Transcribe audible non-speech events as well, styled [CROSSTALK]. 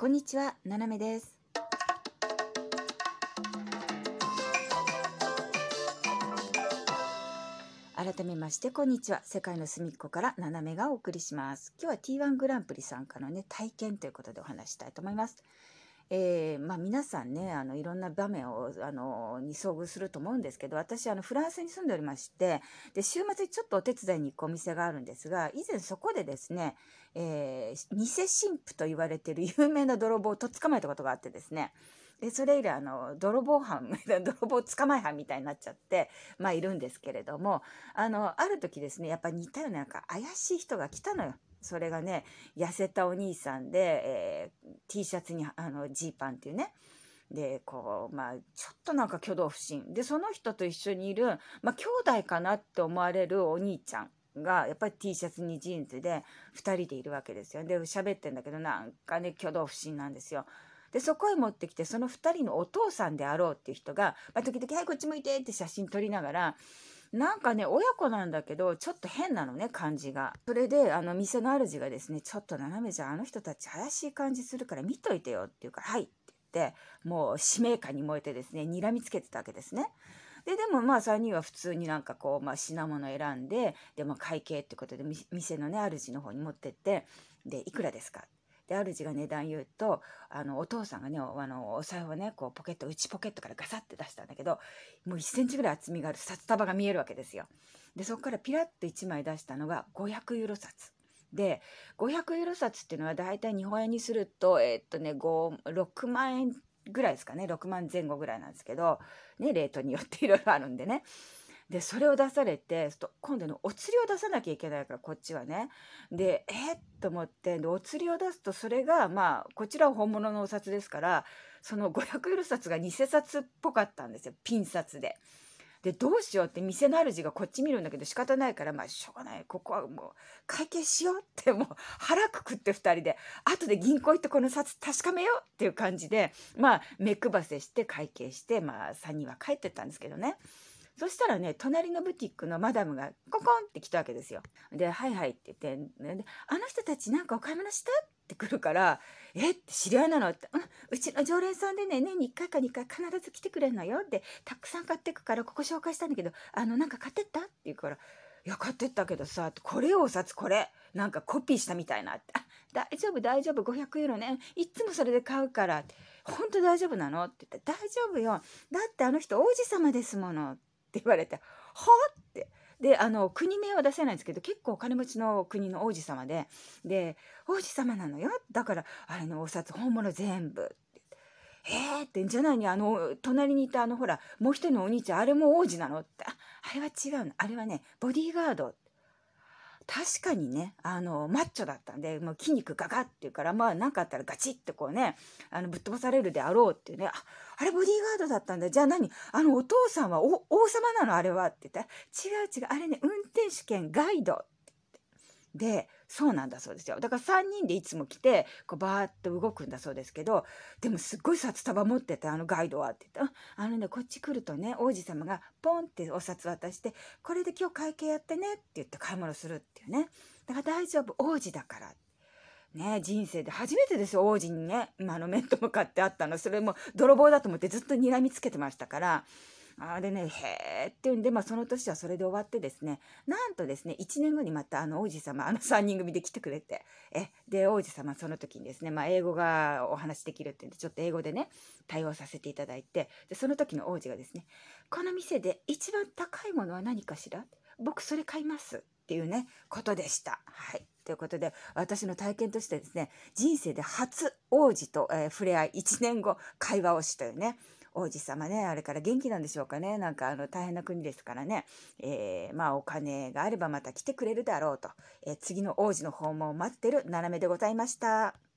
こんにちは、ななめです。改めまして、こんにちは。世界の隅っこからななめがお送りします。今日は T1 グランプリ参加のね、体験ということでお話したいと思います。えーまあ、皆さんねあのいろんな場面をあのに遭遇すると思うんですけど私あのフランスに住んでおりましてで週末にちょっとお手伝いに行くお店があるんですが以前そこでですね、えー偽神父と言われている [LAUGHS] 有名な泥棒をとっ捕まえたことがあってですねでそれ以来あの泥棒犯 [LAUGHS] 泥棒捕まえ犯みたいになっちゃってまあいるんですけれどもあのある時ですねやっぱり似たようななんか怪しい人が来たのよ。それがね痩せたお兄さんで、えー T シャツにジーパンっていうね。でこうまあちょっとなんか挙動不審。でその人と一緒にいる、まあ、兄弟かなって思われるお兄ちゃんがやっぱり T シャツにジーンズで2人でいるわけですよ。で喋ってんだけどなんかね挙動不審なんですよ。でそこへ持ってきてその2人のお父さんであろうっていう人が、まあ、時々「はいこっち向いて」って写真撮りながらなんかね親子なんだけどちょっと変なのね感じがそれであの店の主がですね「ちょっと斜めじゃんあの人たち怪しい感じするから見といてよ」って言うから「はい」って言ってもう使命感に燃えてですね睨みつけてたわけですね。ででもまあ3人は普通になんかこう、まあ、品物選んででも会計ってことで店のね主の方に持ってってでいくらですかってで主が値段言うとあのお父さんがねあのお財布をねこうポケット内ポケットからガサッて出したんだけどもう1センチぐらい厚みがある札束が見えるわけですよ。でそこからピラッと1枚出したのが500ユーロ札。で500ユーロ札っていうのは大体日本円にするとえーっとね5 6万円ぐらいですかね6万前後ぐらいなんですけど、ね、レートによっていろいろあるんでね。でそれを出されて今度のお釣りを出さなきゃいけないからこっちはねでえっと思ってお釣りを出すとそれがまあこちらは本物のお札ですからその500ユーロ札が偽札っぽかったんですよピン札で。でどうしようって店の主がこっち見るんだけど仕方ないからまあしょうがないここはもう会計しようってもう腹くくって2人で後で銀行行ってこの札確かめようっていう感じでまあ目配せして会計してまあ3人は帰ってったんですけどね。そしたらね隣のブティックのマダムがココンって来たわけですよ。で「はいはい」って言ってで「あの人たちなんかお買い物した?」って来るから「え？っ?」て知り合いなのって、うん「うちの常連さんでね年に1回か2回必ず来てくれるのよ」でたくさん買ってくからここ紹介したんだけど「あのなんか買ってった?」って言うから「いや買ってったけどさこれよお札これなんかコピーしたみたいな」って「大丈夫大丈夫500ユーロねいつもそれで買うから」本当大丈夫なの?」って言って「大丈夫よだってあの人王子様ですもの」って言われて「はあ?」って。であの国名は出せないんですけど結構お金持ちの国の王子様でで王子様なのよだからあれのお札本物全部ってええーってじゃないにあの隣にいたあのほらもう一人のお兄ちゃんあれも王子なのってああれは違うのあれはねボディーガード確かにねあのマッチョだったんでもう筋肉ガガっていうからまあ何かあったらガチッてこうねあのぶっ飛ばされるであろうっていうねああれボディーガードだったんだ。じゃあ何？あのお父さんは王様なの？あれは？って言ったら違う違う。あれね運転手兼ガイド。ってでそうなんだそうですよ。だから3人でいつも来てこうバーッと動くんだそうですけどでもすっごい札束持っててあのガイドはって言ってあのねこっち来るとね王子様がポンってお札渡してこれで今日会計やってねって言って買い物するっていうね。だから大丈夫王子だから。ね人生で初めてですよ王子にね、まあ、の面と向かって会ったの。それも泥棒だと思ってずっと睨みつけてましたから。あれね、へーっていうんで、まあ、その年はそれで終わってですね、なんとですね、1年後にまたあの王子様、あの3人組で来てくれて、え、で、王子様その時にですね、まあ、英語がお話できるって言うんで、ちょっと英語でね、対応させていただいて、で、その時の王子がですね、この店で一番高いものは何かしら？僕それ買いますっていうね、ことでした。はい。ということで、私の体験としてですね、人生で初王子と、えー触れ合い、1年後、会話をしというね、王子様ね、あれから元気なんでしょうかね。なんかあの大変な国ですからね。えーまあお金があればまた来てくれるだろうと。えー次の王子の訪問を待ってる斜めでございました。